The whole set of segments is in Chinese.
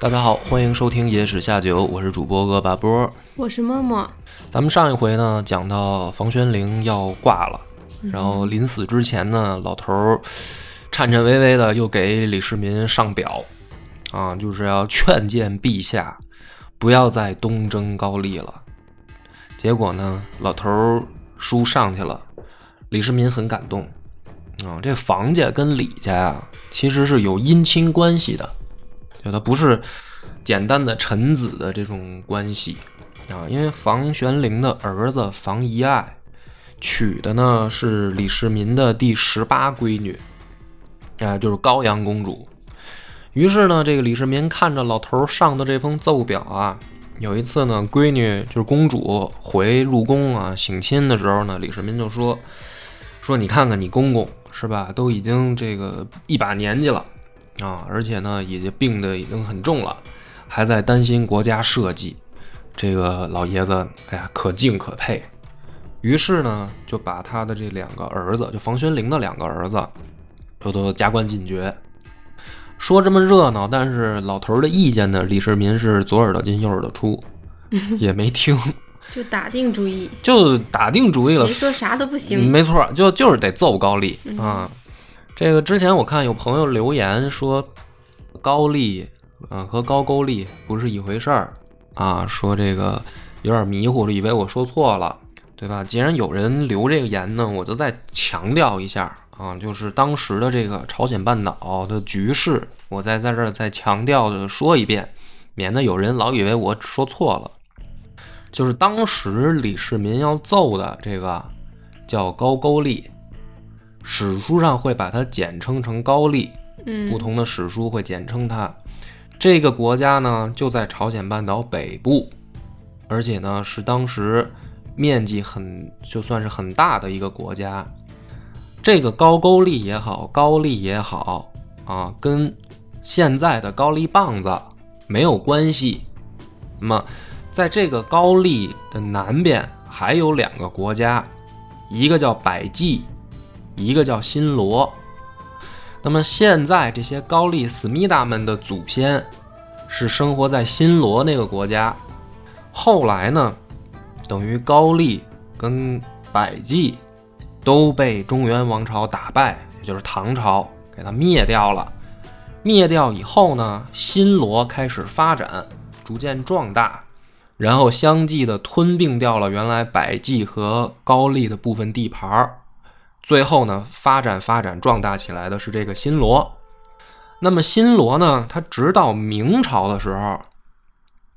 大家好，欢迎收听《野史下酒》，我是主播恶霸波。我是默默，咱们上一回呢讲到房玄龄要挂了，然后临死之前呢，老头儿颤颤巍巍的又给李世民上表，啊，就是要劝谏陛下不要再东征高丽了。结果呢，老头儿书上去了，李世民很感动，啊，这房家跟李家呀其实是有姻亲关系的。就他不是简单的臣子的这种关系啊，因为房玄龄的儿子房遗爱娶的呢是李世民的第十八闺女，啊，就是高阳公主。于是呢，这个李世民看着老头上的这封奏表啊，有一次呢，闺女就是公主回入宫啊省亲的时候呢，李世民就说说你看看你公公是吧，都已经这个一把年纪了。啊，而且呢，已经病的已经很重了，还在担心国家社稷。这个老爷子，哎呀，可敬可佩。于是呢，就把他的这两个儿子，就房玄龄的两个儿子，都都加官进爵。说这么热闹，但是老头儿的意见呢，李世民是左耳朵进右耳朵出，也没听，就打定主意，就打定主意了，谁说啥都不行。没错，就就是得揍高丽啊。这个之前我看有朋友留言说，高丽啊和高句丽不是一回事儿啊，说这个有点迷糊了，以为我说错了，对吧？既然有人留这个言呢，我就再强调一下啊，就是当时的这个朝鲜半岛的局势，我再在这儿再强调的说一遍，免得有人老以为我说错了。就是当时李世民要揍的这个叫高句丽。史书上会把它简称成高丽，嗯，不同的史书会简称它。这个国家呢，就在朝鲜半岛北部，而且呢是当时面积很就算是很大的一个国家。这个高句丽也好，高丽也好啊，跟现在的高丽棒子没有关系。那么，在这个高丽的南边还有两个国家，一个叫百济。一个叫新罗，那么现在这些高丽思密达们的祖先是生活在新罗那个国家，后来呢，等于高丽跟百济都被中原王朝打败，也就是唐朝给它灭掉了。灭掉以后呢，新罗开始发展，逐渐壮大，然后相继的吞并掉了原来百济和高丽的部分地盘儿。最后呢，发展发展壮大起来的是这个新罗。那么新罗呢，它直到明朝的时候，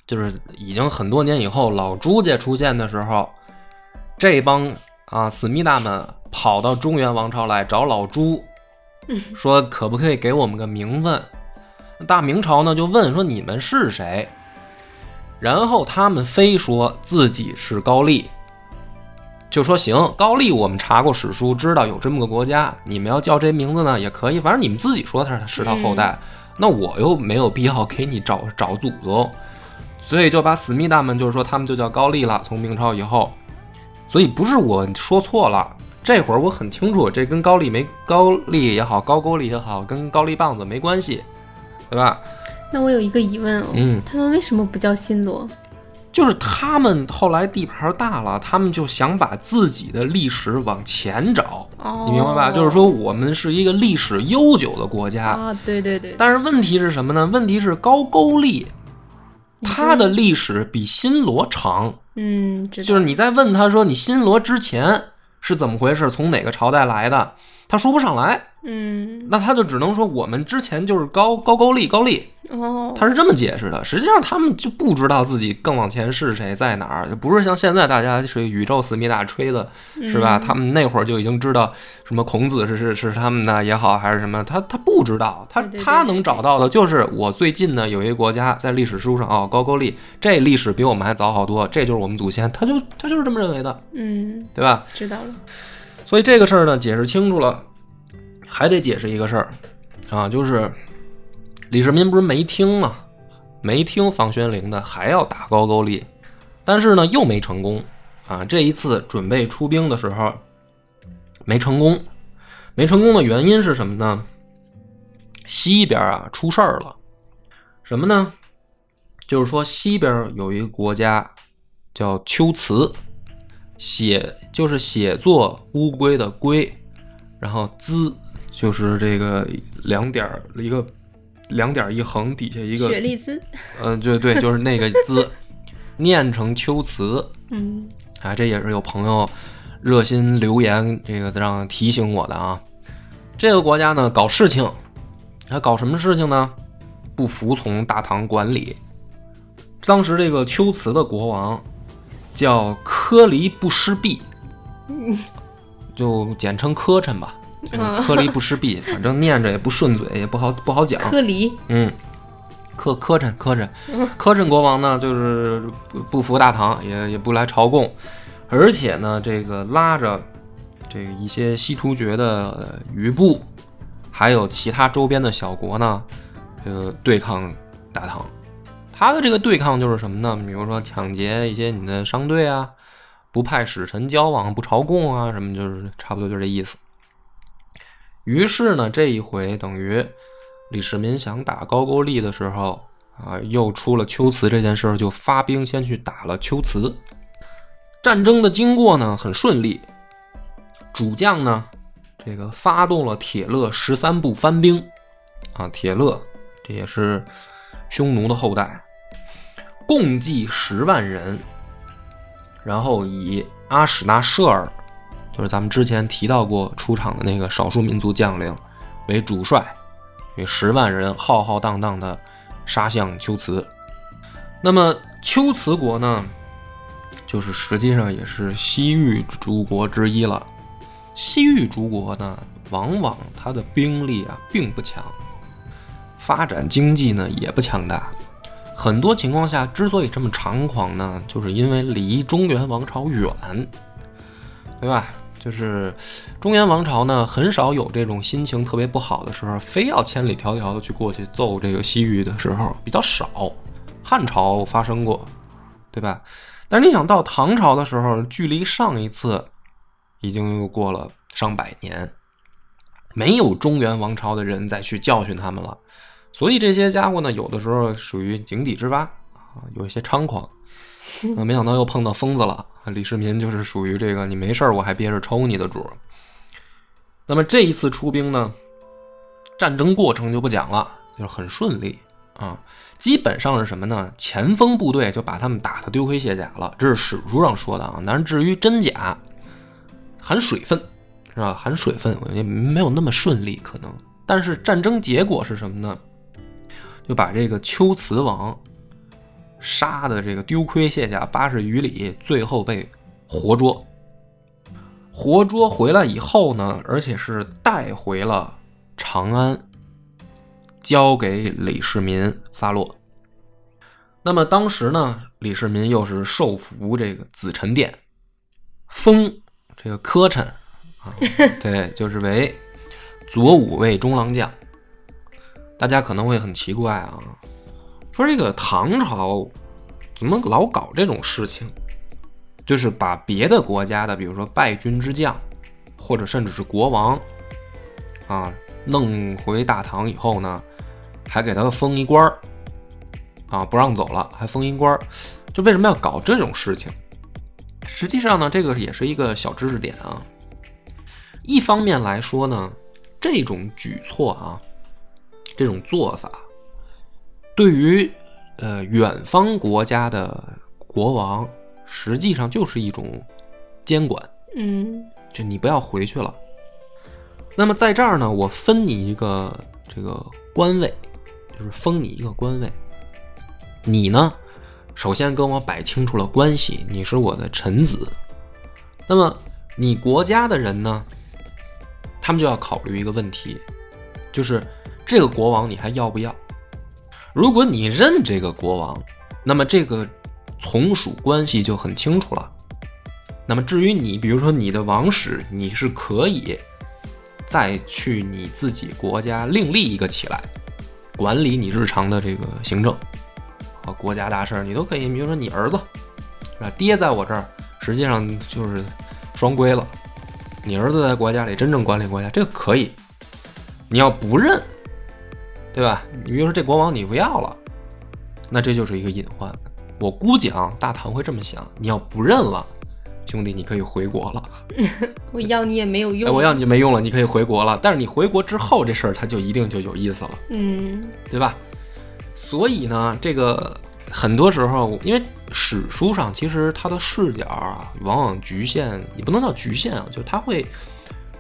就是已经很多年以后，老朱家出现的时候，这帮啊思密达们跑到中原王朝来找老朱，说可不可以给我们个名分？大明朝呢就问说你们是谁？然后他们非说自己是高丽。就说行，高丽我们查过史书，知道有这么个国家。你们要叫这名字呢，也可以，反正你们自己说他是他后代，那我又没有必要给你找找祖宗，所以就把思密达们就是说他们就叫高丽了。从明朝以后，所以不是我说错了，这会儿我很清楚，这跟高丽没高丽也好，高句丽也好，跟高丽棒子没关系，对吧？那我有一个疑问哦，嗯，他们为什么不叫新罗？就是他们后来地盘大了，他们就想把自己的历史往前找，你明白吧？就是说我们是一个历史悠久的国家啊，对对对。但是问题是什么呢？问题是高句丽，它的历史比新罗长。嗯，就是你在问他说你新罗之前是怎么回事，从哪个朝代来的？他说不上来，嗯，那他就只能说我们之前就是高高句丽，高丽，哦，他是这么解释的。实际上他们就不知道自己更往前是谁，在哪儿，就不是像现在大家是宇宙思密达吹的，是吧？嗯他们那会儿就已经知道什么孔子是是是他们的也好，还是什么，他他不知道，他他能找到的就是我最近呢有一个国家在历史书上哦，高句丽，这历史比我们还早好多，这就是我们祖先，他就他就是这么认为的，嗯，对吧？知道了，所以这个事儿呢，解释清楚了，还得解释一个事儿啊，就是李世民不是没听吗？没听房玄龄的，还要打高句丽，但是呢又没成功啊。这一次准备出兵的时候没成功，没成功的原因是什么呢？西边啊出事儿了，什么呢？就是说西边有一个国家叫龟兹，写就是写作乌龟的龟，然后兹就是这个两点儿一个两点儿一横底下一个雪莉丝，呃，对对，就是那个兹，念成秋词嗯，啊，这也是有朋友热心留言这个让提醒我的啊。这个国家呢搞事情，他搞什么事情呢？不服从大唐管理。当时这个龟兹的国王叫科离不失弼，就简称磕碜吧。嗯科离不失弼，反正念着也不顺嘴，也不好不好讲。科离，嗯，磕磕碜磕碜，磕碜国王呢，就是不不服大唐，也也不来朝贡，而且呢，这个拉着这个一些西突厥的呃余部，还有其他周边的小国呢，这个对抗大唐。他的这个对抗就是什么呢？比如说抢劫一些你的商队啊，不派使臣交往，不朝贡啊，什么就是差不多就这意思。于是呢，这一回等于李世民想打高句丽的时候啊，又出了龟兹这件事儿，就发兵先去打了龟兹。战争的经过呢很顺利，主将呢这个发动了铁勒十三部番兵啊，铁勒这也是匈奴的后代，共计十万人，然后以阿史那舍尔，就是咱们之前提到过出场的那个少数民族将领为主帅，有十万人浩浩荡荡的杀向龟兹。那么龟兹国呢，就是实际上也是西域诸国之一了。西域诸国呢，往往它的兵力啊并不强，发展经济呢也不强大。很多情况下，之所以这么猖狂呢，就是因为离中原王朝远，对吧？就是中原王朝呢，很少有这种心情特别不好的时候，非要千里迢迢的去过去揍这个西域的时候比较少。汉朝发生过，对吧？但是你想到唐朝的时候，距离上一次已经又过了上百年，没有中原王朝的人再去教训他们了，所以这些家伙呢，有的时候属于井底之蛙啊，有一些猖狂。啊，没想到又碰到疯子了。李世民就是属于这个你没事儿我还憋着抽你的主儿。那么这一次出兵呢，战争过程就不讲了，就是很顺利啊。基本上是什么呢？前锋部队就把他们打得丢盔卸甲了，这是史书上说的啊。但是至于真假，含水分是吧？含水分，我觉得没有那么顺利可能。但是战争结果是什么呢？就把这个龟兹王杀的这个丢盔卸甲八十余里，最后被活捉。活捉回来以后呢，而且是带回了长安，交给李世民发落。那么当时呢，李世民又是受服这个紫宸殿，封这个科臣啊，对，就是为左武卫中郎将。大家可能会很奇怪啊，说这个唐朝怎么老搞这种事情？就是把别的国家的，比如说败军之将，或者甚至是国王，啊，弄回大唐以后呢，还给他封一官儿，啊，不让走了，还封一官儿。就为什么要搞这种事情？实际上呢，这个也是一个小知识点啊。一方面来说呢，这种举措啊，这种做法，对于呃远方国家的国王。实际上就是一种监管，嗯，就你不要回去了。那么在这儿呢，我分你一个这个官位，就是封你一个官位。你呢，首先跟我摆清楚了关系，你是我的臣子。那么你国家的人呢，他们就要考虑一个问题，就是这个国王你还要不要？如果你认这个国王，那么这个从属关系就很清楚了。那么至于你，比如说你的王室，你是可以。再去你自己国家另立一个起来，管理你日常的这个行政和国家大事，你都可以。比如说你儿子，是吧？爹在我这儿，实际上就是双规了。你儿子在国家里真正管理国家，这个可以。你要不认，对吧？你比如说这国王你不要了，那这就是一个隐患。我估计啊，大唐会这么想：你要不认了。兄弟，你可以回国了。我要你也没有用。我要你就没用了，你可以回国了。但是你回国之后，这事儿它就一定就有意思了，嗯，对吧？所以呢，这个很多时候，因为史书上其实它的视角啊，往往局限，也不能叫局限啊，就是它会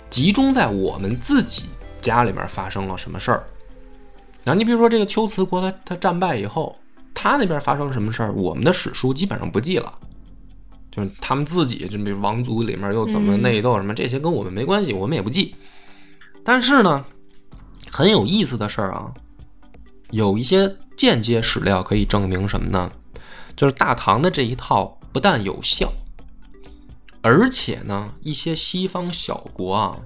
集中在我们自己家里面发生了什么事儿。然后你比如说这个龟兹国，他他战败以后，他那边发生什么事儿，我们的史书基本上不记了。就是他们自己，就比如王族里面又怎么内斗什么，这些跟我们没关系，我们也不记。但是呢，很有意思的事儿啊，有一些间接史料可以证明什么呢？就是大唐的这一套不但有效，而且呢，一些西方小国啊，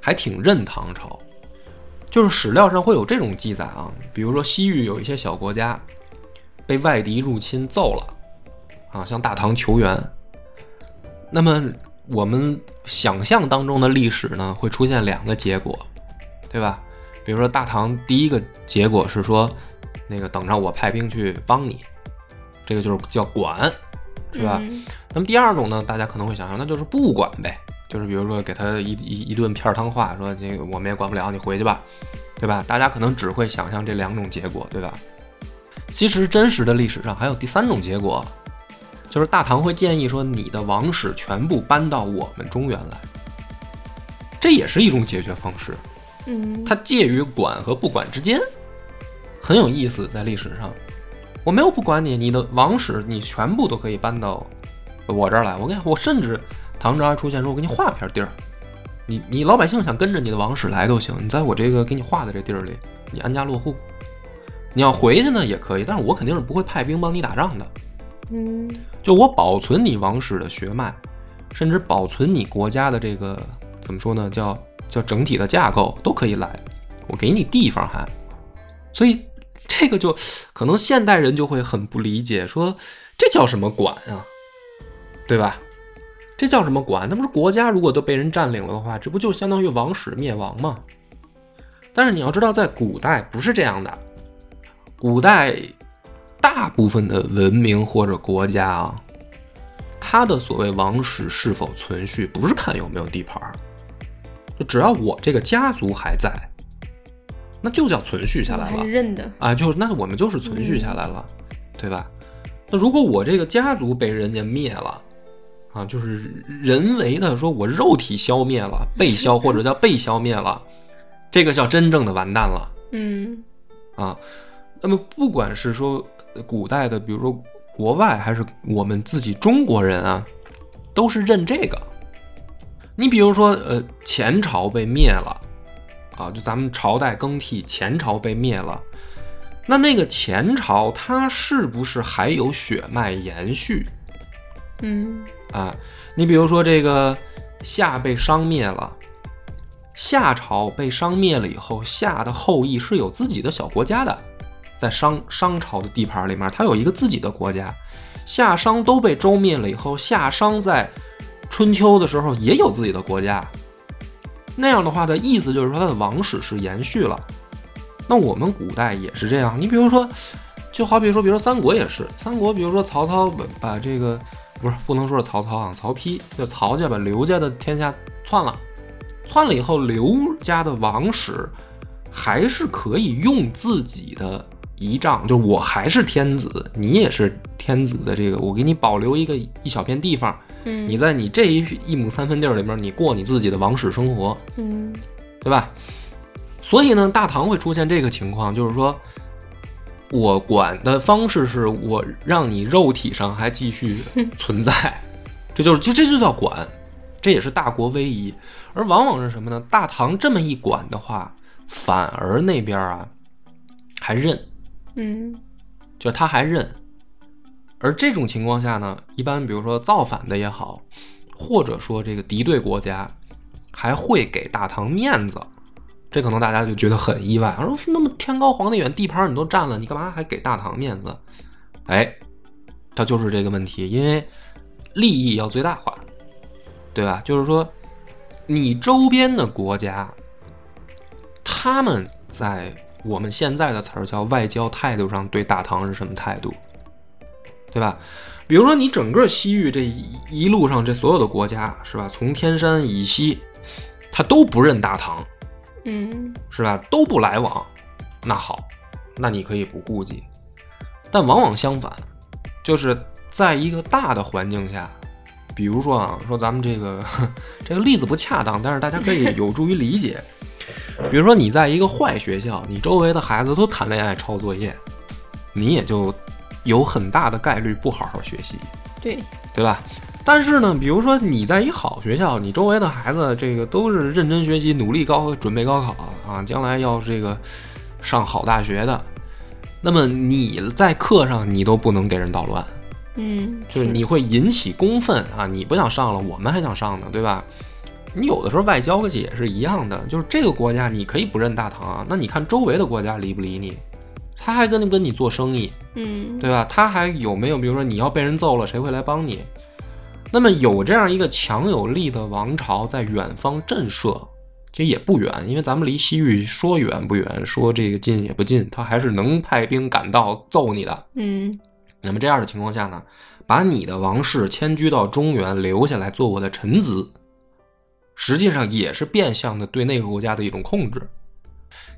还挺认唐朝。就是史料上会有这种记载啊，比如说西域有一些小国家被外敌入侵揍了。啊，向大唐求援。那么我们想象当中的历史呢，会出现两个结果，对吧？比如说大唐第一个结果是说，那个等着我派兵去帮你，这个就是叫管，是吧？那么第二种呢，大家可能会想象，那就是不管呗，就是比如说给他一一一顿片汤话，说这个我们也管不了，你回去吧，对吧？大家可能只会想象这两种结果，对吧？其实真实的历史上还有第三种结果。就是大唐会建议说，你的王室全部搬到我们中原来，这也是一种解决方式。嗯，它介于管和不管之间，很有意思。在历史上，我没有不管你，你的王室你全部都可以搬到我这儿来。我跟你，我甚至唐朝还出现说，我给你划片地儿，你你老百姓想跟着你的王室来都行，你在我这个给你划的这地儿里，你安家落户。你要回去呢也可以，但是我肯定是不会派兵帮你打仗的。嗯，就我保存你王室的血脉，甚至保存你国家的这个怎么说呢？叫叫整体的架构都可以来，我给你地方还，所以这个就可能现代人就会很不理解，说这叫什么管啊？对吧？这叫什么管？那不是国家如果都被人占领了的话，这不就相当于王室灭亡吗？但是你要知道，在古代不是这样的，古代。大部分的文明或者国家啊，它的所谓王室是否存续，不是看有没有地盘儿，就只要我这个家族还在，那就叫存续下来了。认的啊，就那我们就是存续下来了，对吧？那如果我这个家族被人家灭了啊，就是人为的说我肉体消灭了，被消或者叫被消灭了，这个叫真正的完蛋了。嗯，啊，那么不管是说。古代的，比如说国外还是我们自己中国人啊，都是认这个。你比如说，呃，前朝被灭了，啊，就咱们朝代更替，前朝被灭了，那那个前朝它是不是还有血脉延续？嗯，啊，你比如说这个夏被商灭了，夏朝被商灭了以后，夏的后裔是有自己的小国家的。在商商朝的地盘里面，他有一个自己的国家。夏商都被周灭了以后，夏商在春秋的时候也有自己的国家。那样的话的意思就是说，他的王室是延续了。那我们古代也是这样。你比如说，就好比说，比如说三国也是。三国，比如说曹操把把这个不是不能说是曹操啊，曹丕就曹家把刘家的天下篡了，篡了以后，刘家的王室还是可以用自己的。仪仗就是我还是天子，你也是天子的这个，我给你保留一个一小片地方，嗯，你在你这一一亩三分地儿里面，你过你自己的王室生活，嗯，对吧？所以呢，大唐会出现这个情况，就是说我管的方式是我让你肉体上还继续 存在，这就是就这就叫管，这也是大国威仪。而往往是什么呢？大唐这么一管的话，反而那边啊还认，嗯就他还认。而这种情况下呢，一般比如说造反的也好，或者说这个敌对国家，还会给大唐面子。这可能大家就觉得很意外，说那么天高皇帝远，地盘你都占了，你干嘛还给大唐面子？哎，它就是这个问题，因为利益要最大化，对吧？就是说，你周边的国家，他们在我们现在的词儿叫外交态度上对大唐是什么态度，对吧？比如说你整个西域这一路上这所有的国家是吧，从天山以西，他都不认大唐，嗯是吧？都不来往，那好，那你可以不顾忌。但往往相反，就是在一个大的环境下，比如说啊，说咱们这个 这个例子不恰当，但是大家可以 有助于理解。比如说你在一个坏学校，你周围的孩子都谈恋爱、抄作业，你也就有很大的概率不好好学习。对，对吧？但是呢，比如说你在一好学校，你周围的孩子这个都是认真学习、努力高准备高考啊，将来要这个上好大学的，那么你在课上你都不能给人捣乱，嗯就是你会引起公愤啊！你不想上了，我们还想上呢，对吧？你有的时候外交也是一样的，就是这个国家你可以不认大唐啊，那你看周围的国家理不理你？他还跟跟你做生意，嗯对吧？他还有没有，比如说你要被人揍了，谁会来帮你？那么有这样一个强有力的王朝在远方震慑，其实也不远，因为咱们离西域说远不远，说这个近也不近，他还是能派兵赶到揍你的。嗯那么这样的情况下呢，把你的王室迁居到中原，留下来做我的臣子，实际上也是变相的对那个国家的一种控制。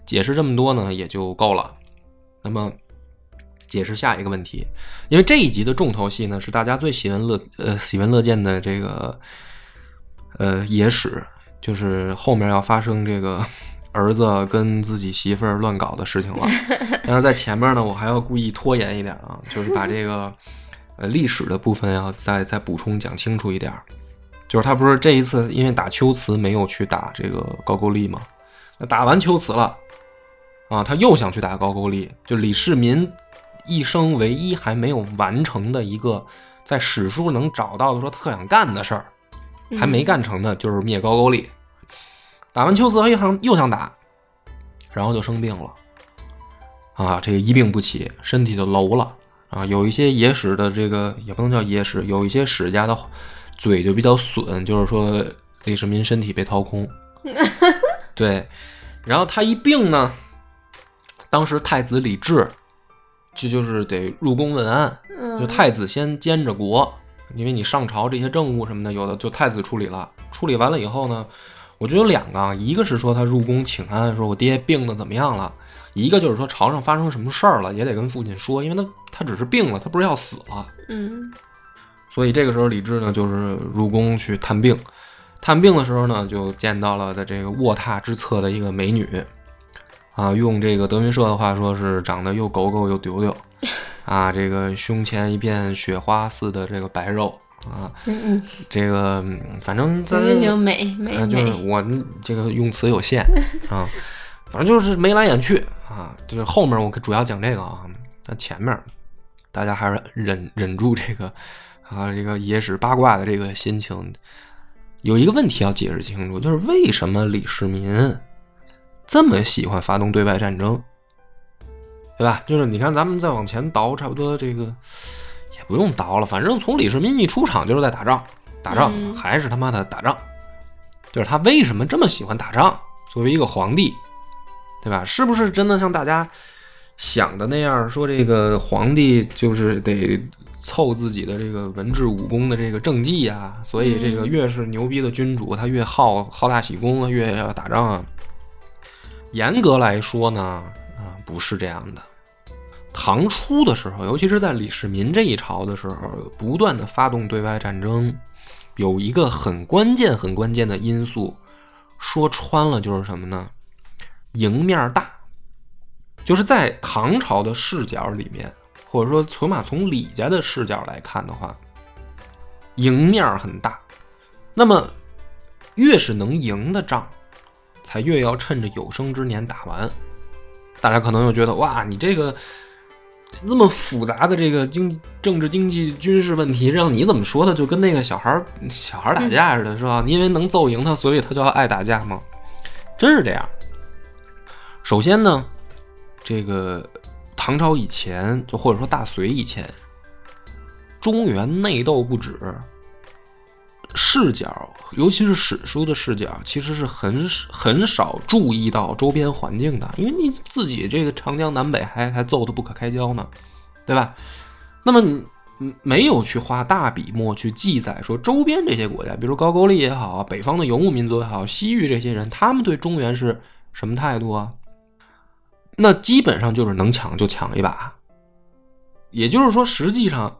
解释这么多呢，也就够了。那么，解释下一个问题，因为这一集的重头戏呢，是大家最喜闻乐呃喜闻乐见的这个呃野史，就是后面要发生这个 儿子跟自己媳妇儿乱搞的事情了。但是在前面呢，我还要故意拖延一点啊，就是把这个呃历史的部分要再再补充讲清楚一点。就是他不是这一次因为打秋瓷没有去打这个高句丽吗？那打完秋瓷了啊，他又想去打高句丽，就李世民一生唯一还没有完成的一个在史书能找到的说特想干的事儿，还没干成的，就是灭高句丽。打完秋瓷又想又想打，然后就生病了。啊，这个一病不起，身体就楼了啊。有一些野史的这个也不能叫野史，有一些史家的嘴就比较损，就是说李世民身体被掏空。对，然后他一病呢，当时太子李治，这就是得入宫问安，就太子先监着国，因为你上朝这些政务什么的，有的就太子处理了。处理完了以后呢，我觉得有两个啊，一个是说他入宫请安，说我爹病的怎么样了。一个就是说朝上发生什么事儿了，也得跟父亲说，因为他他只是病了，他不是要死了。嗯所以这个时候李治呢，就是入宫去探病。探病的时候呢，就见到了的这个卧榻之侧的一个美女，啊，用这个德云社的话说是长得又狗狗又丢丢，啊，这个胸前一片雪花似的这个白肉，啊，嗯嗯，这个嗯反正在行行行，美美呃，就是，我这个用词有限 啊，反正就是眉来眼去啊，就是后面我主要讲这个啊，但前面大家还是忍忍住这个啊这个野史八卦的这个心情。有一个问题要解释清楚，就是为什么李世民这么喜欢发动对外战争，对吧？就是你看咱们再往前倒，差不多这个也不用倒了，反正从李世民一出场就是在打仗，打仗、嗯还是他妈的打仗。就是他为什么这么喜欢打仗？作为一个皇帝，对吧？是不是真的像大家想的那样，说这个皇帝就是得凑自己的这个文治武功的这个政绩啊？所以这个嗯越是牛逼的君主，他越好好大喜功啊，越要打仗啊。严格来说呢，啊，不是这样的。唐初的时候，尤其是在李世民这一朝的时候，不断的发动对外战争，有一个很关键、很关键的因素，说穿了就是什么呢？赢面大，就是在唐朝的视角里面，或者说起码从李家的视角来看的话，赢面很大。那么越是能赢的仗，才越要趁着有生之年打完。大家可能又觉得，哇，你这个那么复杂的这个经政治、经济、军事问题，让你怎么说的，就跟那个小孩儿小孩打架似的，是吧？因为能揍赢他，所以他就要爱打架吗？真是这样。首先呢，这个唐朝以前，就或者说大隋以前，中原内斗不止。视角，尤其是史书的视角，其实是很很少注意到周边环境的，因为你自己这个长江南北还还揍得不可开交呢，对吧？那么你没有去花大笔墨去记载说周边这些国家，比如高句丽也好，北方的游牧民族也好，西域这些人，他们对中原是什么态度啊？那基本上就是能抢就抢一把，也就是说，实际上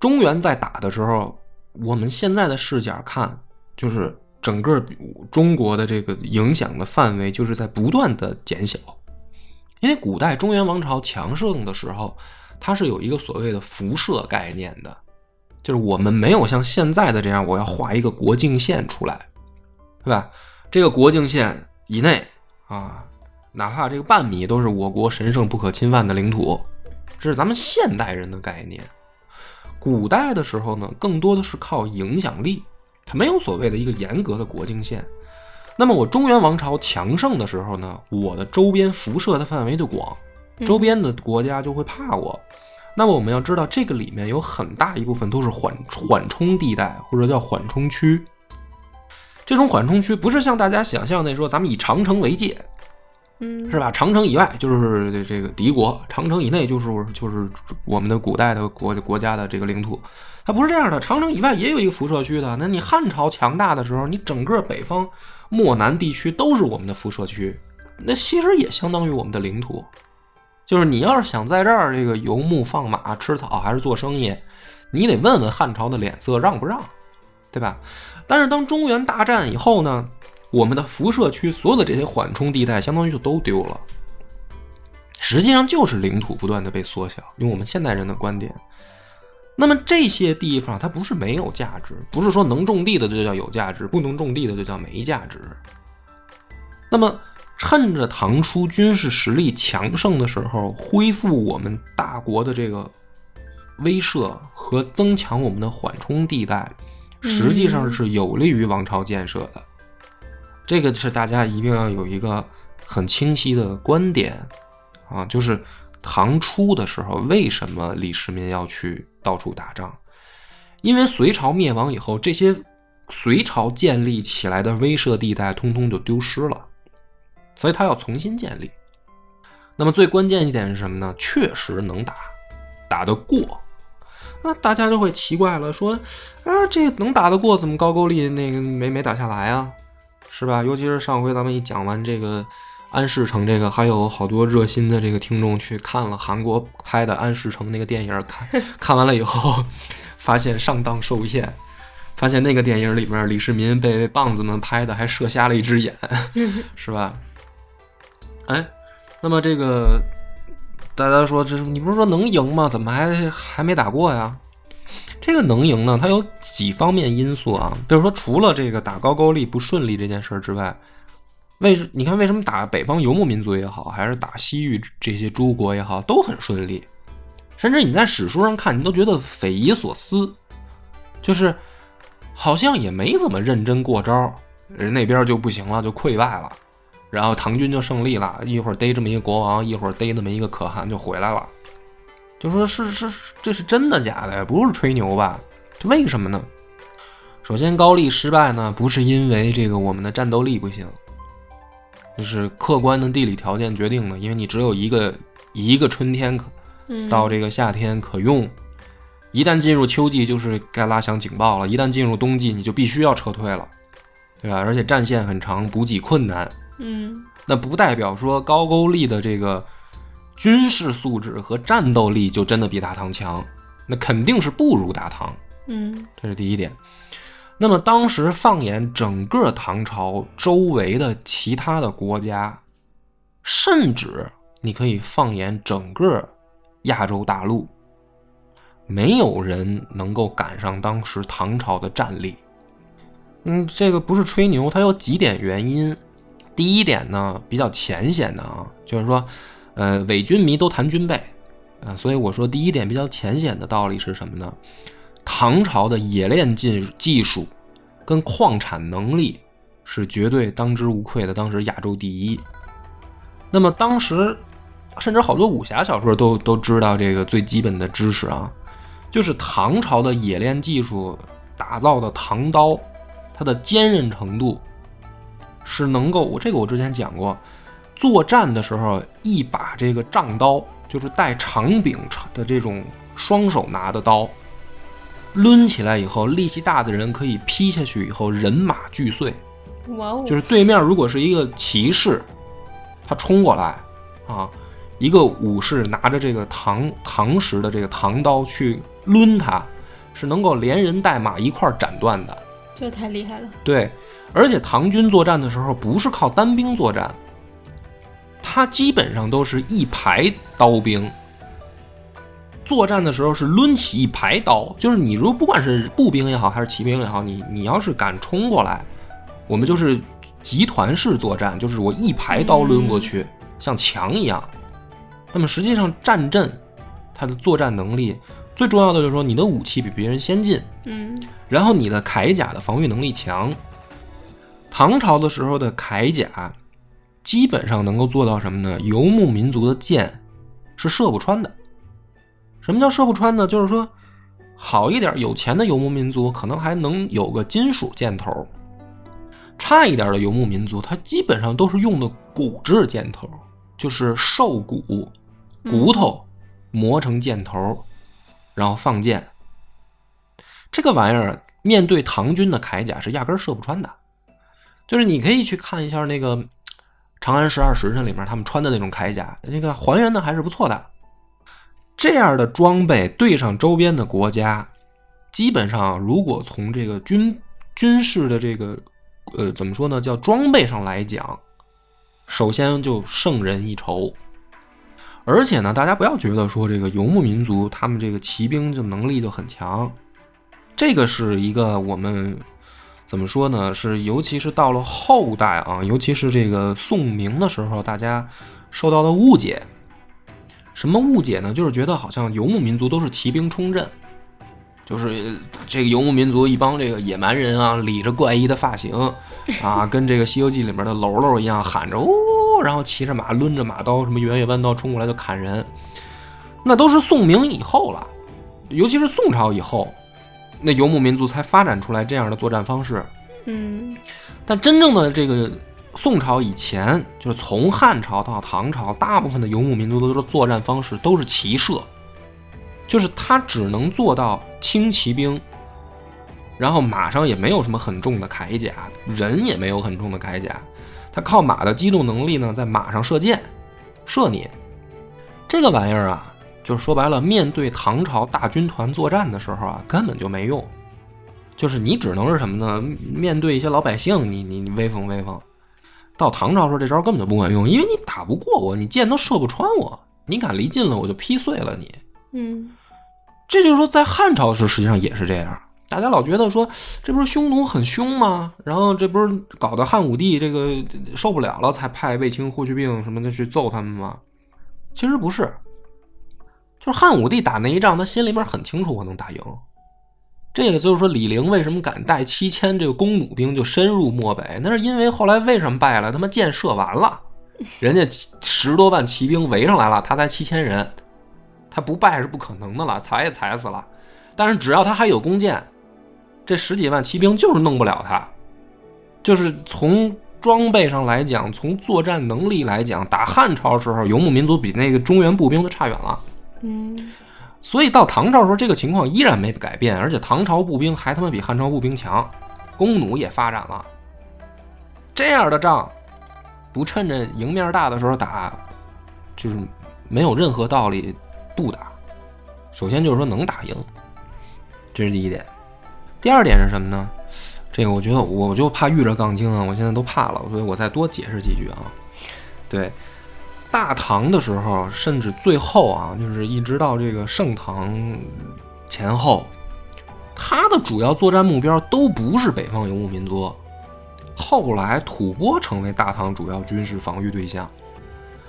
中原在打的时候。我们现在的视角看，就是整个中国的这个影响的范围，就是在不断的减小。因为古代中原王朝强盛的时候，它是有一个所谓的辐射概念的，就是我们没有像现在的这样，我要画一个国境线出来，对吧？这个国境线以内啊，哪怕这个半米都是我国神圣不可侵犯的领土，这是咱们现代人的概念。古代的时候呢，更多的是靠影响力，它没有所谓的一个严格的国境线。那么我中原王朝强盛的时候呢，我的周边辐射的范围就广，周边的国家就会怕我。那么我们要知道，这个里面有很大一部分都是缓缓冲地带，或者叫缓冲区。这种缓冲区不是像大家想象那说，咱们以长城为界。嗯，是吧？长城以外就是这个敌国，长城以内就是就是我们的古代的国国家的这个领土。它不是这样的，长城以外也有一个辐射区的。那你汉朝强大的时候，你整个北方漠南地区都是我们的辐射区，那其实也相当于我们的领土。就是你要是想在这儿这个游牧放马吃草还是做生意，你得问问汉朝的脸色让不让，对吧？但是当中原大战以后呢？我们的辐射区所有的这些缓冲地带，相当于就都丢了。实际上就是领土不断的被缩小。用我们现代人的观点，那么这些地方它不是没有价值，不是说能种地的就叫有价值，不能种地的就叫没价值。那么趁着唐初军事实力强盛的时候，恢复我们大国的这个威慑和增强我们的缓冲地带，实际上是有利于王朝建设的。这个是大家一定要有一个很清晰的观点啊，就是唐初的时候，为什么李世民要去到处打仗？因为隋朝灭亡以后，这些隋朝建立起来的威慑地带通通就丢失了，所以他要重新建立。那么最关键一点是什么呢？确实能打，打得过。那大家就会奇怪了，说啊，这能打得过，怎么高句丽那个没没打下来啊？是吧？尤其是上回咱们一讲完这个安世成这个，还有好多热心的这个听众去看了韩国拍的安世成那个电影，看 看完了以后，发现上当受骗，发现那个电影里边李世民被棒子们拍的还射瞎了一只眼，是吧？哎，那么这个大家说，这你不是说能赢吗？怎么还还没打过呀？这个能赢呢？它有几方面因素啊？比如说，除了这个打高句丽不顺利这件事儿之外，为什你看为什么打北方游牧民族也好，还是打西域这些诸国也好，都很顺利？甚至你在史书上看，你都觉得匪夷所思，就是好像也没怎么认真过招，人那边就不行了，就溃败了，然后唐军就胜利了，一会儿逮这么一个国王，一会儿逮那么一个可汗就回来了。就说是是这是真的假的呀？不是吹牛吧？这为什么呢？首先高丽失败呢，不是因为这个我们的战斗力不行，就是客观的地理条件决定的。因为你只有一个一个春天可到这个夏天可用，一旦进入秋季就是该拉响警报了，一旦进入冬季你就必须要撤退了，对吧？而且战线很长，补给困难。嗯，那不代表说高句丽的这个。军事素质和战斗力就真的比大唐强，那肯定是不如大唐。嗯，这是第一点。那么当时放眼整个唐朝周围的其他的国家，甚至你可以放眼整个亚洲大陆，没有人能够赶上当时唐朝的战力。嗯，这个不是吹牛，它有几点原因。第一点呢，比较浅显的啊，就是说，呃，伪军迷都谈军备，啊，所以我说第一点比较浅显的道理是什么呢？唐朝的冶炼技技术跟矿产能力是绝对当之无愧的，当时亚洲第一。那么当时，甚至好多武侠小说都都知道这个最基本的知识啊，就是唐朝的冶炼技术打造的唐刀，它的坚韧程度。是能够，我这个我之前讲过，作战的时候，一把这个丈刀，就是带长柄的这种双手拿的刀，抡起来以后，力气大的人可以劈下去以后，人马俱碎。哇哦！就是对面如果是一个骑士，他冲过来啊，一个武士拿着这个唐唐时的这个唐刀去抡他，是能够连人带马一块斩断的。这太厉害了。对。而且唐军作战的时候不是靠单兵作战，他基本上都是一排刀兵。作战的时候是抡起一排刀，就是你如果不管是步兵也好，还是骑兵也好，你你要是敢冲过来，我们就是集团式作战，就是我一排刀抡过去，像墙一样。那么实际上战阵，它的作战能力最重要的就是说你的武器比别人先进，嗯，然后你的铠甲的防御能力强。唐朝的时候的铠甲，基本上能够做到什么呢？游牧民族的箭是射不穿的。什么叫射不穿呢？就是说，好一点有钱的游牧民族可能还能有个金属箭头，差一点的游牧民族，它基本上都是用的骨质箭头，就是兽骨骨头磨成箭头，然后放箭。这个玩意儿面对唐军的铠甲是压根射不穿的。就是你可以去看一下那个《长安十二时辰》里面他们穿的那种铠甲，那个还原的还是不错的。这样的装备对上周边的国家，基本上如果从这个军军事的这个呃怎么说呢，叫装备上来讲，首先就胜人一筹。而且呢，大家不要觉得说这个游牧民族他们这个骑兵就能力就很强，这个是一个我们。怎么说呢？是尤其是到了后代啊，尤其是这个宋明的时候，大家受到的误解。什么误解呢？就是觉得好像游牧民族都是骑兵冲阵，就是这个游牧民族一帮这个野蛮人啊，理着怪异的发型啊，跟这个《西游记》里面的喽喽一样，喊着哦，然后骑着马，抡着马刀，什么圆月弯刀冲过来就砍人。那都是宋明以后了，尤其是宋朝以后。那游牧民族才发展出来这样的作战方式，嗯，但真正的这个宋朝以前，就是从汉朝到唐朝，大部分的游牧民族的作战方式都是骑射，就是他只能做到轻骑兵，然后马上也没有什么很重的铠甲，人也没有很重的铠甲，他靠马的机动能力呢，在马上射箭，射你，这个玩意儿啊。就是说白了，面对唐朝大军团作战的时候啊，根本就没用。就是你只能是什么呢？面对一些老百姓，你你你威风威风。到唐朝时候，这招根本就不管用，因为你打不过我，你箭都射不穿我，你敢离近了，我就劈碎了你。嗯，这就是说，在汉朝时实际上也是这样。大家老觉得说，这不是匈奴很凶吗？然后这不是搞得汉武帝这个受不了了，才派卫青、霍去病什么的去揍他们吗？其实不是。就是汉武帝打那一仗，他心里面很清楚，我能打赢。这个就是说，李陵为什么敢带七千这个弓弩兵就深入漠北？那是因为后来为什么败了？他妈箭射完了，人家十多万骑兵围上来了，他才七千人，他不败是不可能的了，踩也踩死了。但是只要他还有弓箭，这十几万骑兵就是弄不了他。就是从装备上来讲，从作战能力来讲，打汉朝时候，游牧民族比那个中原步兵都差远了。嗯，所以到唐朝时候，这个情况依然没改变，而且唐朝步兵还他妈比汉朝步兵强，弓弩也发展了。这样的仗，不趁着赢面大的时候打，就是没有任何道理不打。首先就是说能打赢，这是第一点。第二点是什么呢？这个我觉得我就怕遇着杠精啊，我现在都怕了，所以我再多解释几句啊。对，大唐的时候，甚至最后啊，就是一直到这个盛唐前后，它的主要作战目标都不是北方游牧民族。后来吐蕃成为大唐主要军事防御对象，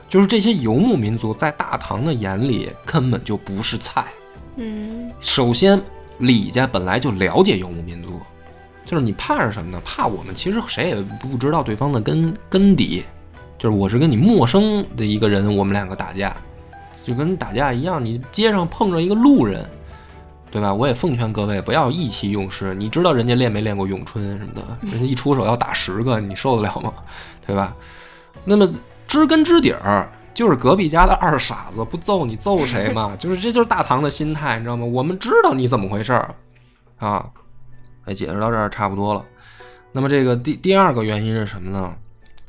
就是这些游牧民族在大唐的眼里根本就不是菜。嗯首先，李家本来就了解游牧民族，就是你怕是什么呢？怕我们其实谁也不知道对方的根根底，就是我是跟你陌生的一个人，我们两个打架，就跟打架一样，你街上碰着一个路人，对吧？我也奉劝各位不要意气用事，你知道人家练没练过咏春什么的，人家一出手要打十个，你受得了吗？对吧？那么知根知底儿，就是隔壁家的二傻子，不揍你揍谁嘛？就是这就是大唐的心态，你知道吗？我们知道你怎么回事儿啊。哎，解释到这儿差不多了。那么这个第第二个原因是什么呢？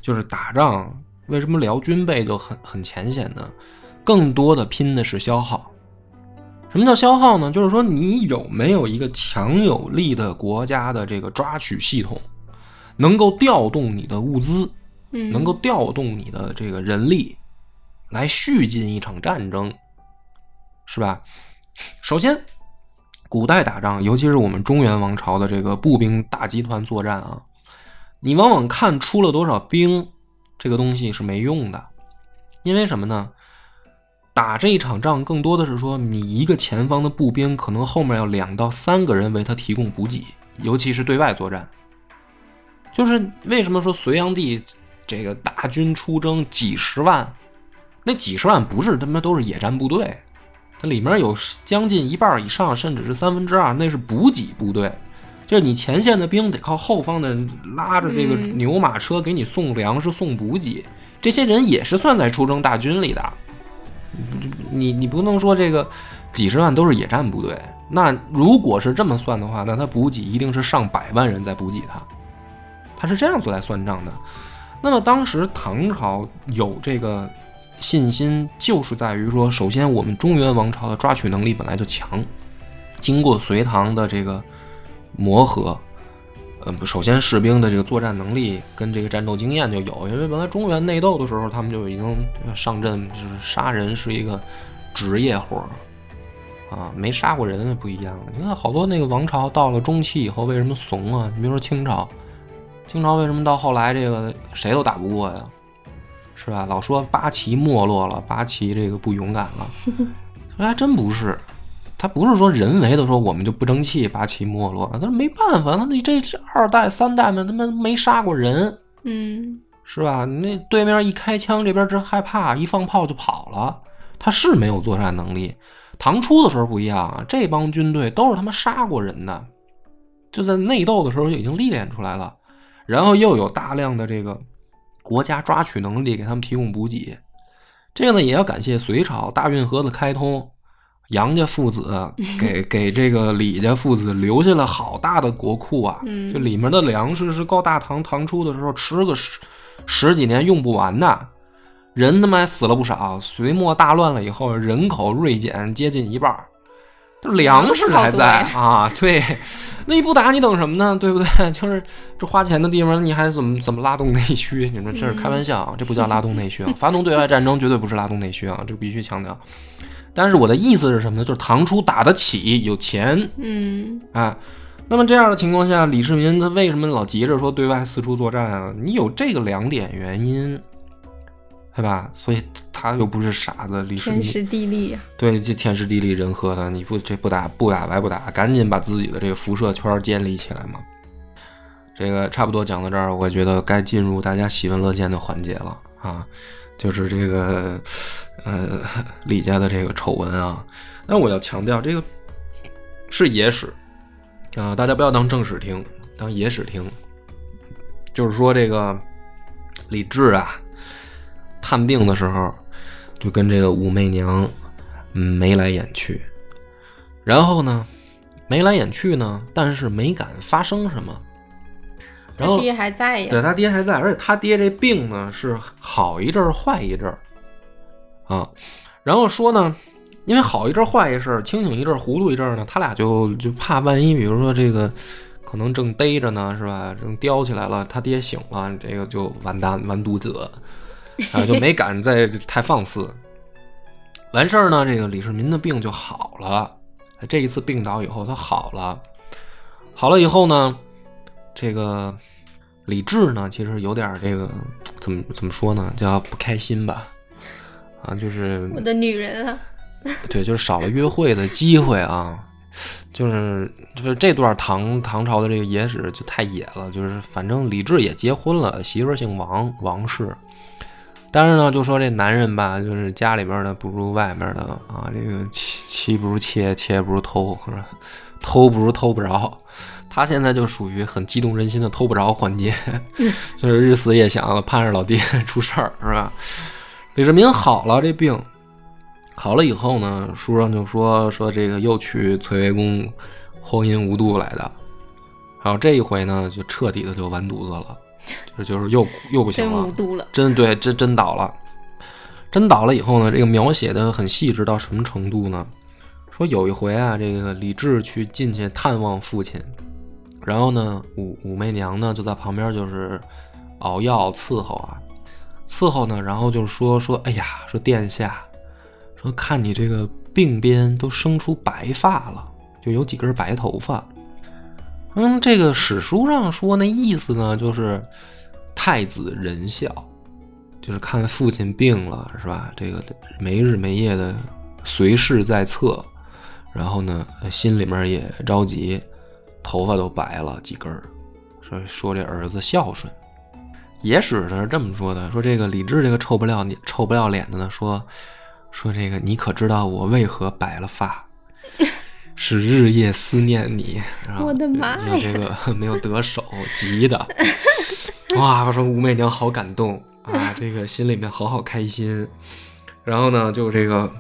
就是打仗为什么聊军备就很很浅显呢？更多的拼的是消耗。什么叫消耗呢？就是说你有没有一个强有力的国家的这个抓取系统，能够调动你的物资，嗯，能够调动你的这个人力，来续进一场战争，是吧？首先，古代打仗，尤其是我们中原王朝的这个步兵大集团作战啊，你往往看出了多少兵，这个东西是没用的，因为什么呢？打这一场仗，更多的是说你一个前方的步兵，可能后面要两到三个人为他提供补给，尤其是对外作战。就是为什么说隋炀帝这个大军出征几十万，那几十万不是他妈都是野战部队，它里面有将近一半以上，甚至是三分之二，那是补给部队。就是你前线的兵得靠后方的拉着这个嗯牛马车给你送粮食、送补给，这些人也是算在出征大军里的。你你不能说这个几十万都是野战部队，那如果是这么算的话，那他补给一定是上百万人在补给他，他是这样子来算账的。那么当时唐朝有这个信心，就是在于说，首先我们中原王朝的抓取能力本来就强，经过隋唐的这个磨合，呃，不首先士兵的这个作战能力跟这个战斗经验就有，因为本来中原内斗的时候，他们就已经上阵，就是杀人是一个职业活儿。啊，没杀过人不一样。你看好多那个王朝到了中期以后，为什么怂啊？你比如说清朝，清朝为什么到后来这个谁都打不过呀？是吧？老说八旗没落了，八旗这个不勇敢了，这还真不是。他不是说人为的说我们就不争气，八旗没落了，那没办法，那你这这二代三代们他妈没杀过人，嗯是吧？那对面一开枪，这边真害怕，一放炮就跑了。他是没有作战能力。唐初的时候不一样啊，这帮军队都是他妈杀过人的，就在内斗的时候就已经历练出来了，然后又有大量的这个国家抓取能力给他们提供补给。这个呢，也要感谢隋朝大运河的开通，杨家父子给 给这个李家父子留下了好大的国库啊，嗯就里面的粮食是够大唐唐初的时候吃个十十几年用不完的。人他妈死了不少，隋末大乱了以后，人口锐减接近一半儿，这粮食还在啊。对，那你不打你等什么呢？对不对？就是这花钱的地方，你还怎么怎么拉动内需？你说这是开玩笑啊？这不叫拉动内需啊！发动对外战争绝对不是拉动内需啊，这个必须强调。但是我的意思是什么呢？就是唐初打得起，有钱，嗯啊，那么这样的情况下，李世民他为什么老急着说对外四处作战啊？你有这个两点原因，对吧？所以他又不是傻子，李世民天时地利啊，对这天时地利人和的，你不这不打不打白不打，赶紧把自己的这个辐射圈建立起来嘛。这个差不多讲到这儿，我觉得该进入大家喜闻乐见的环节了啊，就是这个呃李家的这个丑闻啊。那我要强调，这个是野史啊，大家不要当正史听，当野史听。就是说，这个李治啊，探病的时候，就跟这个武媚娘眉来眼去，然后呢，眉来眼去呢，但是没敢发生什么。然后他爹还在呀，对他爹还在，而且他爹这病呢是好一阵儿坏一阵儿啊。然后说呢，因为好一阵儿坏一阵儿，清醒一阵儿糊涂一阵儿呢，他俩就就怕万一，比如说这个可能正逮着呢，是吧？正叼起来了，他爹醒了，这个就完蛋完犊子，啊，就没敢再太放肆。完事儿呢，这个李世民的病就好了。这一次病倒以后，他好了，好了以后呢，这个李治呢，其实有点这个怎么怎么说呢，叫不开心吧？啊，就是我的女人啊，对，就是少了约会的机会啊，就是就是这段唐唐朝的这个野史就太野了，就是反正李治也结婚了，媳妇儿姓王，王氏。但是呢，就说这男人吧，就是家里边的不如外面的啊，这个妻妻不如妾，妾不如偷，是吧？偷不如偷不着。他现在就属于很激动人心的偷不着环节，就是日思夜想，盼着老爹出事儿，是吧？李世民好了，这病好了以后呢，书上就说说这个又去翠微宫荒淫无度来的，然后这一回呢，就彻底的就完犊子了。就就是又又不行真，无度了。真对，真真倒了，真倒了以后呢，这个描写的很细致到什么程度呢？说有一回啊，这个李治去进去探望父亲，然后呢，武武媚娘呢就在旁边就是熬药伺候啊，伺候呢，然后就说说，哎呀，说殿下，说看你这个鬓边都生出白发了，就有几根白头发。嗯，这个史书上说那意思呢，就是太子仁孝，就是看父亲病了，是吧？这个没日没夜的随侍在侧，然后呢，心里面也着急，头发都白了几根儿，说说这儿子孝顺。野史上是这么说的，说这个李治这个臭不要脸、臭不要脸的呢，说说这个你可知道我为何白了发？是日夜思念你，然后我的妈呀这个没有得手，急的，哇！我说武媚娘好感动啊，这个心里面好好开心。然后呢，就这个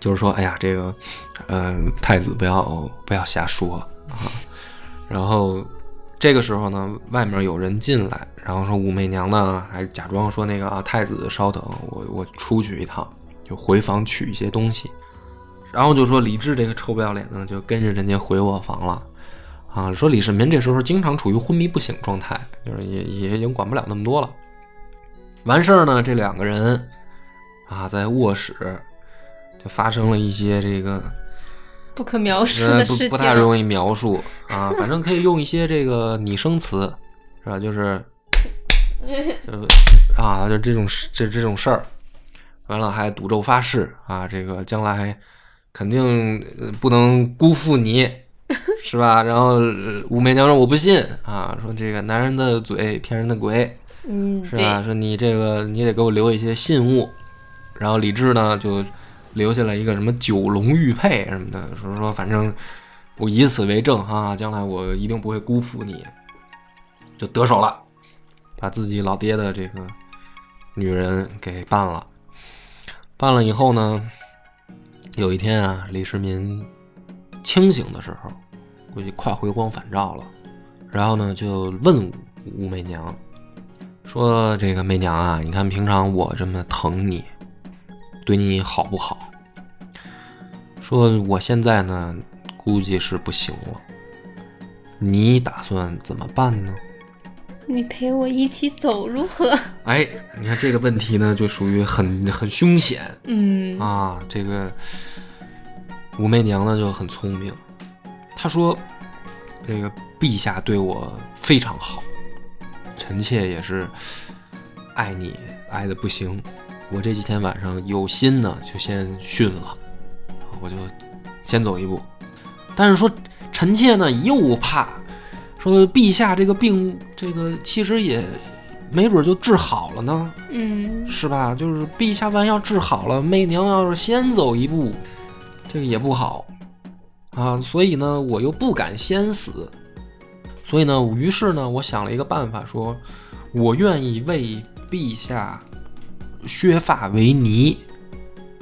就是说，哎呀，这个，嗯、太子不要不要瞎说啊。然后这个时候呢，外面有人进来，然后说武媚娘呢，还假装说那个啊，太子稍等，我我出去一趟，就回房取一些东西。然后就说李治这个臭不要脸的，就跟着人家回卧房了，啊，说李世民这时候经常处于昏迷不醒状态，就是也也已经管不了那么多了。完事儿呢，这两个人啊，在卧室就发生了一些这个不可描述的事情，不太容易描述啊，反正可以用一些这个拟声词，是吧？就是 就啊，就这种事这这种事儿，完了还赌咒发誓啊，这个将来肯定呃不能辜负你，是吧？然后呃武媚娘说我不信啊，说这个男人的嘴骗人的鬼，嗯，是吧？说你这个你得给我留一些信物，然后李治呢就留下了一个什么九龙玉佩什么的，说说反正我以此为证啊，将来我一定不会辜负你，就得手了，把自己老爹的这个女人给办了。办了以后呢，有一天啊，李世民清醒的时候，估计快回光返照了，然后呢就问武武媚娘。说这个媚娘啊，你看平常我这么疼你，对你好不好？说我现在呢，估计是不行了。你打算怎么办呢？你陪我一起走如何？哎，你看这个问题呢，就属于很很凶险嗯，啊。这个武媚娘呢就很聪明，她说：“这个陛下对我非常好，臣妾也是爱你爱的不行。我这几天晚上有心呢，就先训了，我就先走一步。但是说臣妾呢又怕说陛下这个病，这个其实也没准就治好了呢。”嗯，是吧？就是陛下万一要治好了，媚娘要是先走一步，这个也不好啊。所以呢，我又不敢先死，所以呢，于是呢，我想了一个办法，说我愿意为陛下削发为尼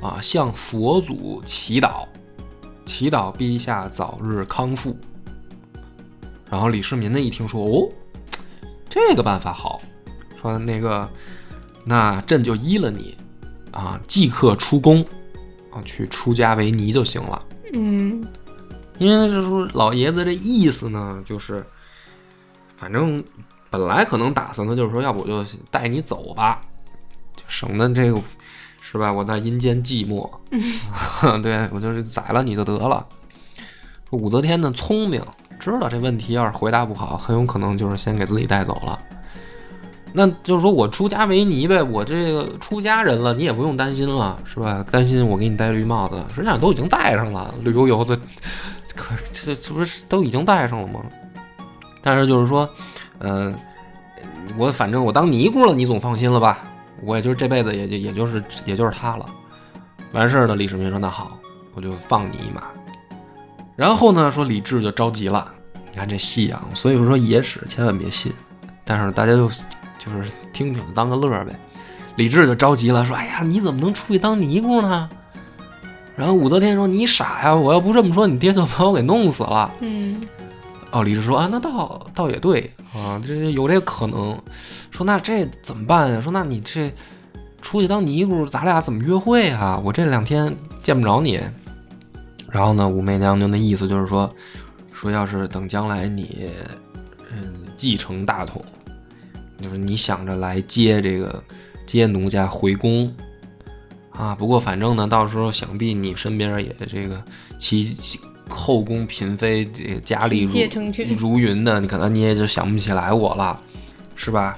啊，向佛祖祈祷，祈祷陛下早日康复。然后李世民呢一听说，哦，这个办法好，说那个。那朕就依了你，啊，即刻出宫，啊，去出家为尼就行了。嗯，因为就说老爷子这意思呢，就是反正本来可能打算的就是说，要不我就带你走吧，就省得这个是吧？我在阴间寂寞，对我就是宰了你就得了。武则天呢聪明，知道这问题要是回答不好，很有可能就是先给自己带走了。那就是说我出家为尼呗，我这个出家人了，你也不用担心了，是吧？担心我给你戴绿帽子，实际上都已经戴上了，绿油油的，可这这不是都已经戴上了吗？但是就是说，嗯、我反正我当尼姑了，你总放心了吧？我也就是这辈子也就也就是也就是他了。完事儿呢，李世民说那好，我就放你一马。然后呢，说李治就着急了，你看这戏啊，所以说野史千万别信，但是大家就就是听听当个乐儿呗。李治就着急了，说：“哎呀，你怎么能出去当尼姑呢？”然后武则天说：“你傻呀！我要不这么说，你爹就把我给弄死了。嗯，”哦，李治说：“啊，那倒倒也对啊，这这有这个可能。说那这怎么办呀？说那你这出去当尼姑，咱俩怎么约会啊？我这两天见不着你。”然后呢，武媚娘娘的意思就是说，说要是等将来你嗯继承大统，就是你想着来接这个接奴家回宫啊。不过反正呢，到时候想必你身边也这个其其后宫嫔妃这个佳丽如如云的，你可能你也就想不起来我了，是吧？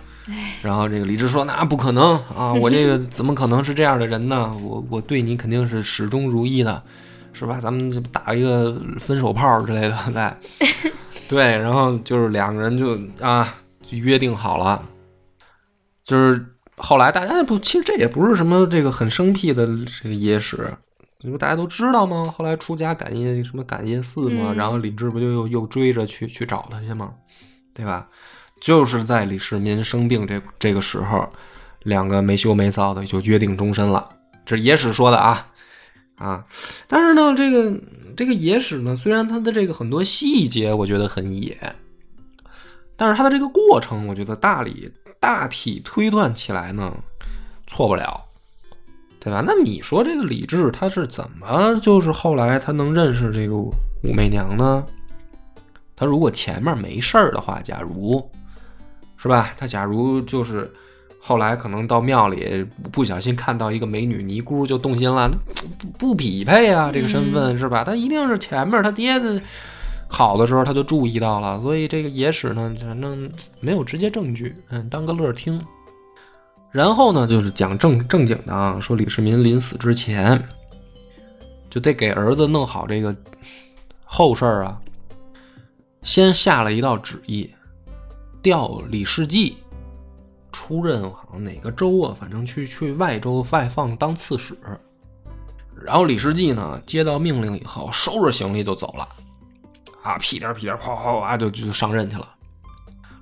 然后这个李治说：“那不可能啊，我这个怎么可能是这样的人呢？我我对你肯定是始终如一的，是吧？咱们就打一个分手炮之类的，再 对，然后就是两个人就啊就约定好了，就是后来大家不，其实这也不是什么这个很生僻的这个野史，因为大家都知道吗？后来出家感业什么感业寺嘛，嗯然后李治不就又又追着去去找他去吗？对吧？就是在李世民生病这这个时候，两个没羞没臊的就约定终身了。这是野史说的啊啊！但是呢，这个这个野史呢，虽然它的这个很多细节我觉得很野，但是它的这个过程，我觉得大理大体推断起来呢，错不了，对吧？那你说这个李治他是怎么就是后来他能认识这个武媚娘呢？他如果前面没事儿的话，假如是吧？他假如就是后来可能到庙里不小心看到一个美女尼姑就动心了，不不匹配啊，这个身份、是吧？他一定是前面他爹的好的时候他就注意到了，所以这个野史呢，反正没有直接证据，嗯，当个乐儿听。然后呢，就是讲正正经的啊，说李世民临死之前就得给儿子弄好这个后事儿啊，先下了一道旨意，调李世继出任好像哪个州啊，反正去去外州外放当刺史。然后李世继呢，接到命令以后，收拾行李就走了，啊，屁颠屁颠，哗哗哗就就上任去了。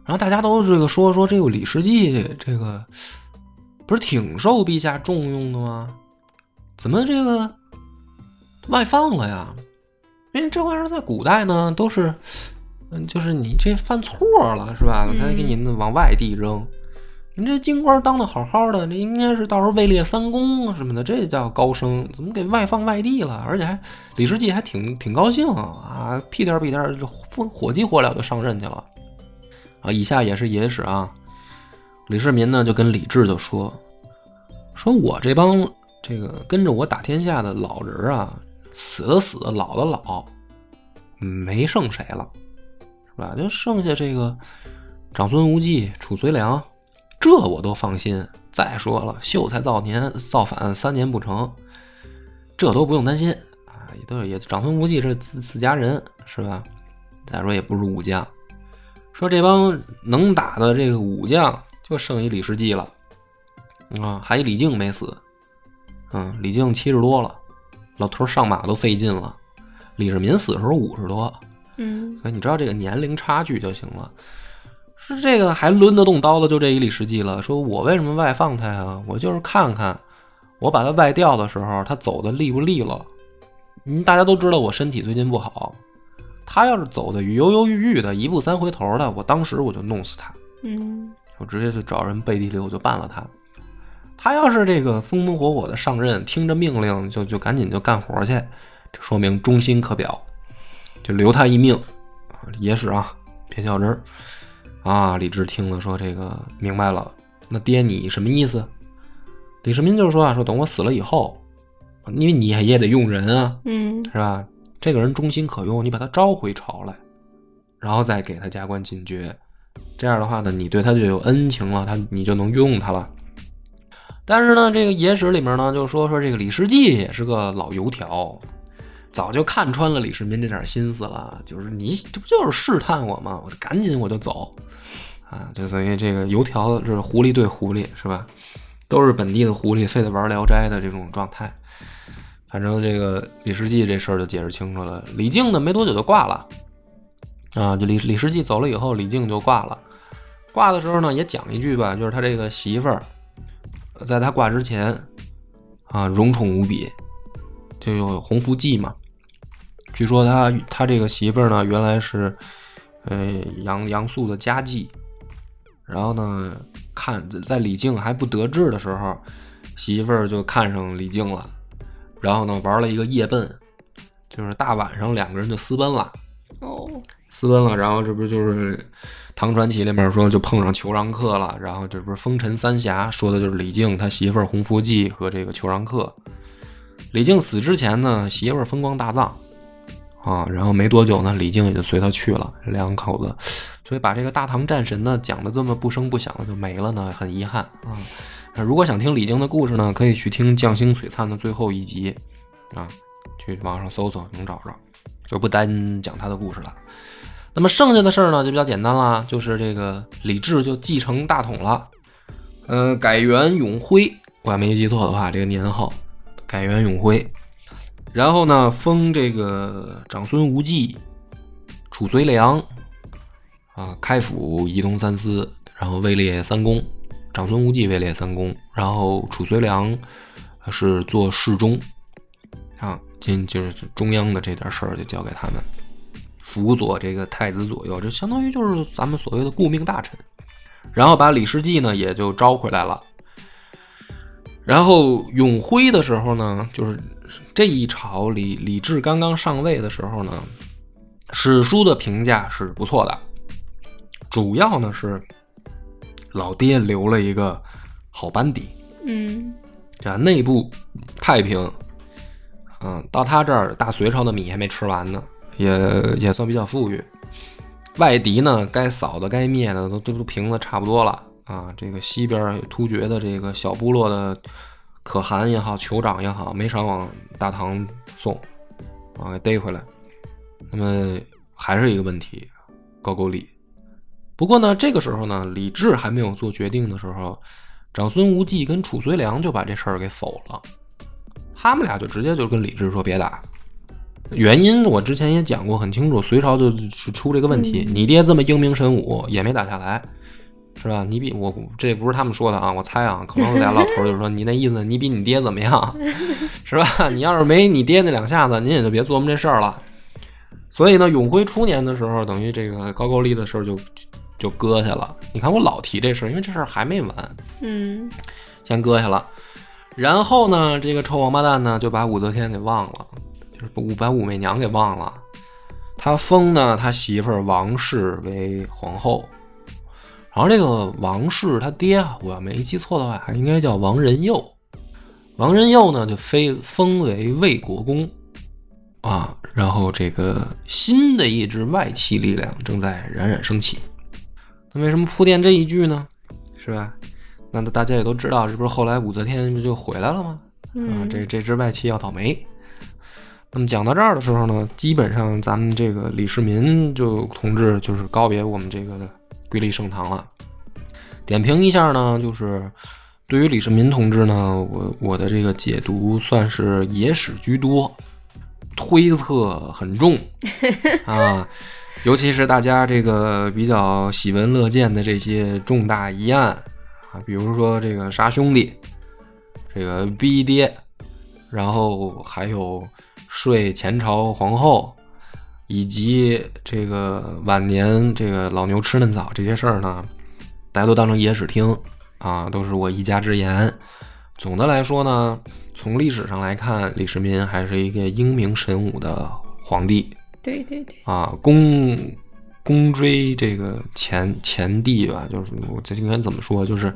然后大家都这个说说这个李世继这个不是挺受陛下重用的吗？怎么这个外放了呀？因为这玩意儿在古代呢都是，嗯，就是你这犯错了是吧？我才给你往外地扔。你这京官当的好好的，这应该是到时候位列三公啊什么的，这叫高升，怎么给外放外地了？而且还李世继还挺挺高兴啊，屁颠儿屁颠儿就火火急火燎就上任去了。啊，以下也是野史啊。李世民呢就跟李治就说：“说我这帮这个跟着我打天下的老人啊，死的死，老的老，没剩谁了，是吧？就剩下这个长孙无忌、褚遂良，这我都放心。再说了，秀才造年造反三年不成，这都不用担心啊，也都是也长孙无忌是自自家人，是吧？再说也不是武将。”说这帮能打的这个武将就剩一李世继了，啊，还一李靖没死，嗯，李靖七十多了，老头上马都费劲了。李世民死的时候五十多，嗯所以你知道这个年龄差距就行了。是这个还抡得动刀的就这一李世继了。说我为什么外放他呀？我就是看看，我把他外调的时候，他走的利不利落。嗯，大家都知道我身体最近不好，他要是走的犹犹豫豫的，一步三回头的，我当时我就弄死他，嗯我直接去找人背地里我就办了他。他要是这个风风火火的上任，听着命令就就赶紧就干活去，这说明忠心可表，就留他一命啊！野史啊，别较真儿啊，李治听了说这个明白了，那爹你什么意思？李世民就说啊，说等我死了以后，因为你也得用人啊，嗯是吧？这个人忠心可用，你把他召回朝来，然后再给他加官进爵，这样的话呢，你对他就有恩情了，他你就能用他了。但是呢，这个野史里面呢，就说说这个李世济也是个老油条，早就看穿了李世民这点心思了，就是你这不就是试探我吗？我就赶紧我就走，啊，就等于这个油条就是狐狸对狐狸是吧？都是本地的狐狸，非得玩《聊斋》的这种状态。反正这个李世济这事儿就解释清楚了。李靖呢，没多久就挂了，啊，就李李世济走了以后，李靖就挂了。挂的时候呢，也讲一句吧，就是他这个媳妇儿，在他挂之前，啊，荣宠无比，就有洪福记嘛。据说他他这个媳妇儿呢，原来是，呃，杨杨素的家妓，然后呢，看在李靖还不得志的时候，媳妇儿就看上李靖了，然后呢，玩了一个夜奔，就是大晚上两个人就私奔了。哦，私奔了，然后这不就是《唐传奇》里面说就碰上裘让客了，然后这不是风尘三侠说的就是李靖他媳妇儿洪福记和这个裘让客。李靖死之前呢，媳妇儿风光大葬啊，然后没多久呢，李靖也就随他去了，两口子，所以把这个大唐战神呢讲的这么不声不响的就没了呢，很遗憾啊。如果想听李靖的故事呢，可以去听《将星璀璨》的最后一集啊，去网上搜搜能找着。就不单讲他的故事了。那么剩下的事儿呢，就比较简单了，就是这个李治就继承大统了，呃，改元永徽，我要没记错的话，这个年号改元永徽。然后呢，封这个长孙无忌、褚遂良啊，开府仪同三司，然后位列三公。长孙无忌位列三公，然后褚遂良是做侍中啊。今就是中央的这点事儿就交给他们，辅佐这个太子左右，这相当于就是咱们所谓的顾命大臣。然后把李世济呢也就招回来了。然后永徽的时候呢，就是这一朝李李治刚刚上位的时候呢，史书的评价是不错的，主要呢是老爹留了一个好班底，嗯啊，内部太平。嗯，到他这儿，大隋朝的米还没吃完呢，也也算比较富裕。外敌呢，该扫的、该灭的都都都平的差不多了啊。这个西边突厥的这个小部落的可汗也好、酋长也好，没少往大唐送啊，给逮回来。那么还是一个问题，高句丽。不过呢，这个时候呢，李治还没有做决定的时候，长孙无忌跟褚遂良就把这事儿给否了。他们俩就直接就跟李治说别打，原因我之前也讲过很清楚，隋朝就是出这个问题，你爹这么英明神武也没打下来，是吧？你比我这不是他们说的啊，我猜啊，可能俩老头就说你那意思，你比你爹怎么样，是吧？你要是没你爹那两下子，您也就别琢磨这事儿了。所以呢，永徽初年的时候，等于这个高句丽的事儿就就搁下了。你看我老提这事儿，因为这事儿还没完，嗯先搁下了。然后呢，这个臭王八蛋呢就把武则天给忘了，就是武把武媚娘给忘了。他封呢他媳妇儿王氏为皇后，然后这个王氏他爹，我要没记错的话，还应该叫王仁佑。王仁佑呢就非封为魏国公啊。然后这个新的一支外戚力量正在冉冉升起。那为什么铺垫这一句呢？是吧？那大家也都知道，这不是后来武则天不就回来了吗？啊，嗯，这这支外戚要倒霉。那么讲到这儿的时候呢，基本上咱们这个李世民就同志就是告别我们这个瑰丽盛唐了。点评一下呢，就是对于李世民同志呢，我我的这个解读算是野史居多，推测很重 啊，尤其是大家这个比较喜闻乐见的这些重大疑案啊，比如说这个杀兄弟，这个逼爹，然后还有睡前朝皇后，以及这个晚年这个老牛吃嫩草这些事儿呢，大家都当成野史听啊，都是我一家之言。总的来说呢，从历史上来看，李世民还是一个英明神武的皇帝对对对，啊，功公追这个前前帝吧，就是我这应该怎么说，就是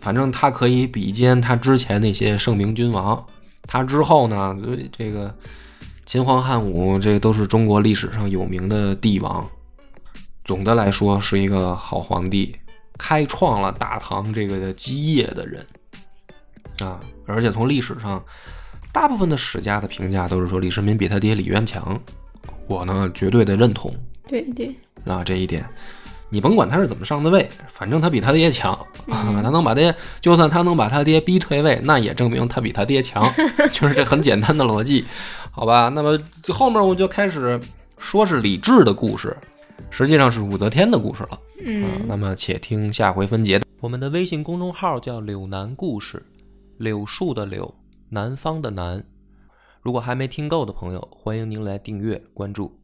反正他可以比肩他之前那些圣明君王，他之后呢，这个秦皇汉武，这都是中国历史上有名的帝王。总的来说，是一个好皇帝，开创了大唐这个基业的人啊！而且从历史上，大部分的史家的评价都是说李世民比他爹李渊强，我呢绝对的认同对对，啊这一点。你甭管他是怎么上的位，反正他比他爹强啊！他能把爹，就算他能把他爹逼退位，那也证明他比他爹强，就是这很简单的逻辑，好吧？那么后面我就开始说是李治的故事。实际上是武则天的故事了。嗯，那么且听下回分解。我们的微信公众号叫“柳南故事”，柳树的柳，南方的南。如果还没听够的朋友，欢迎您来订阅关注。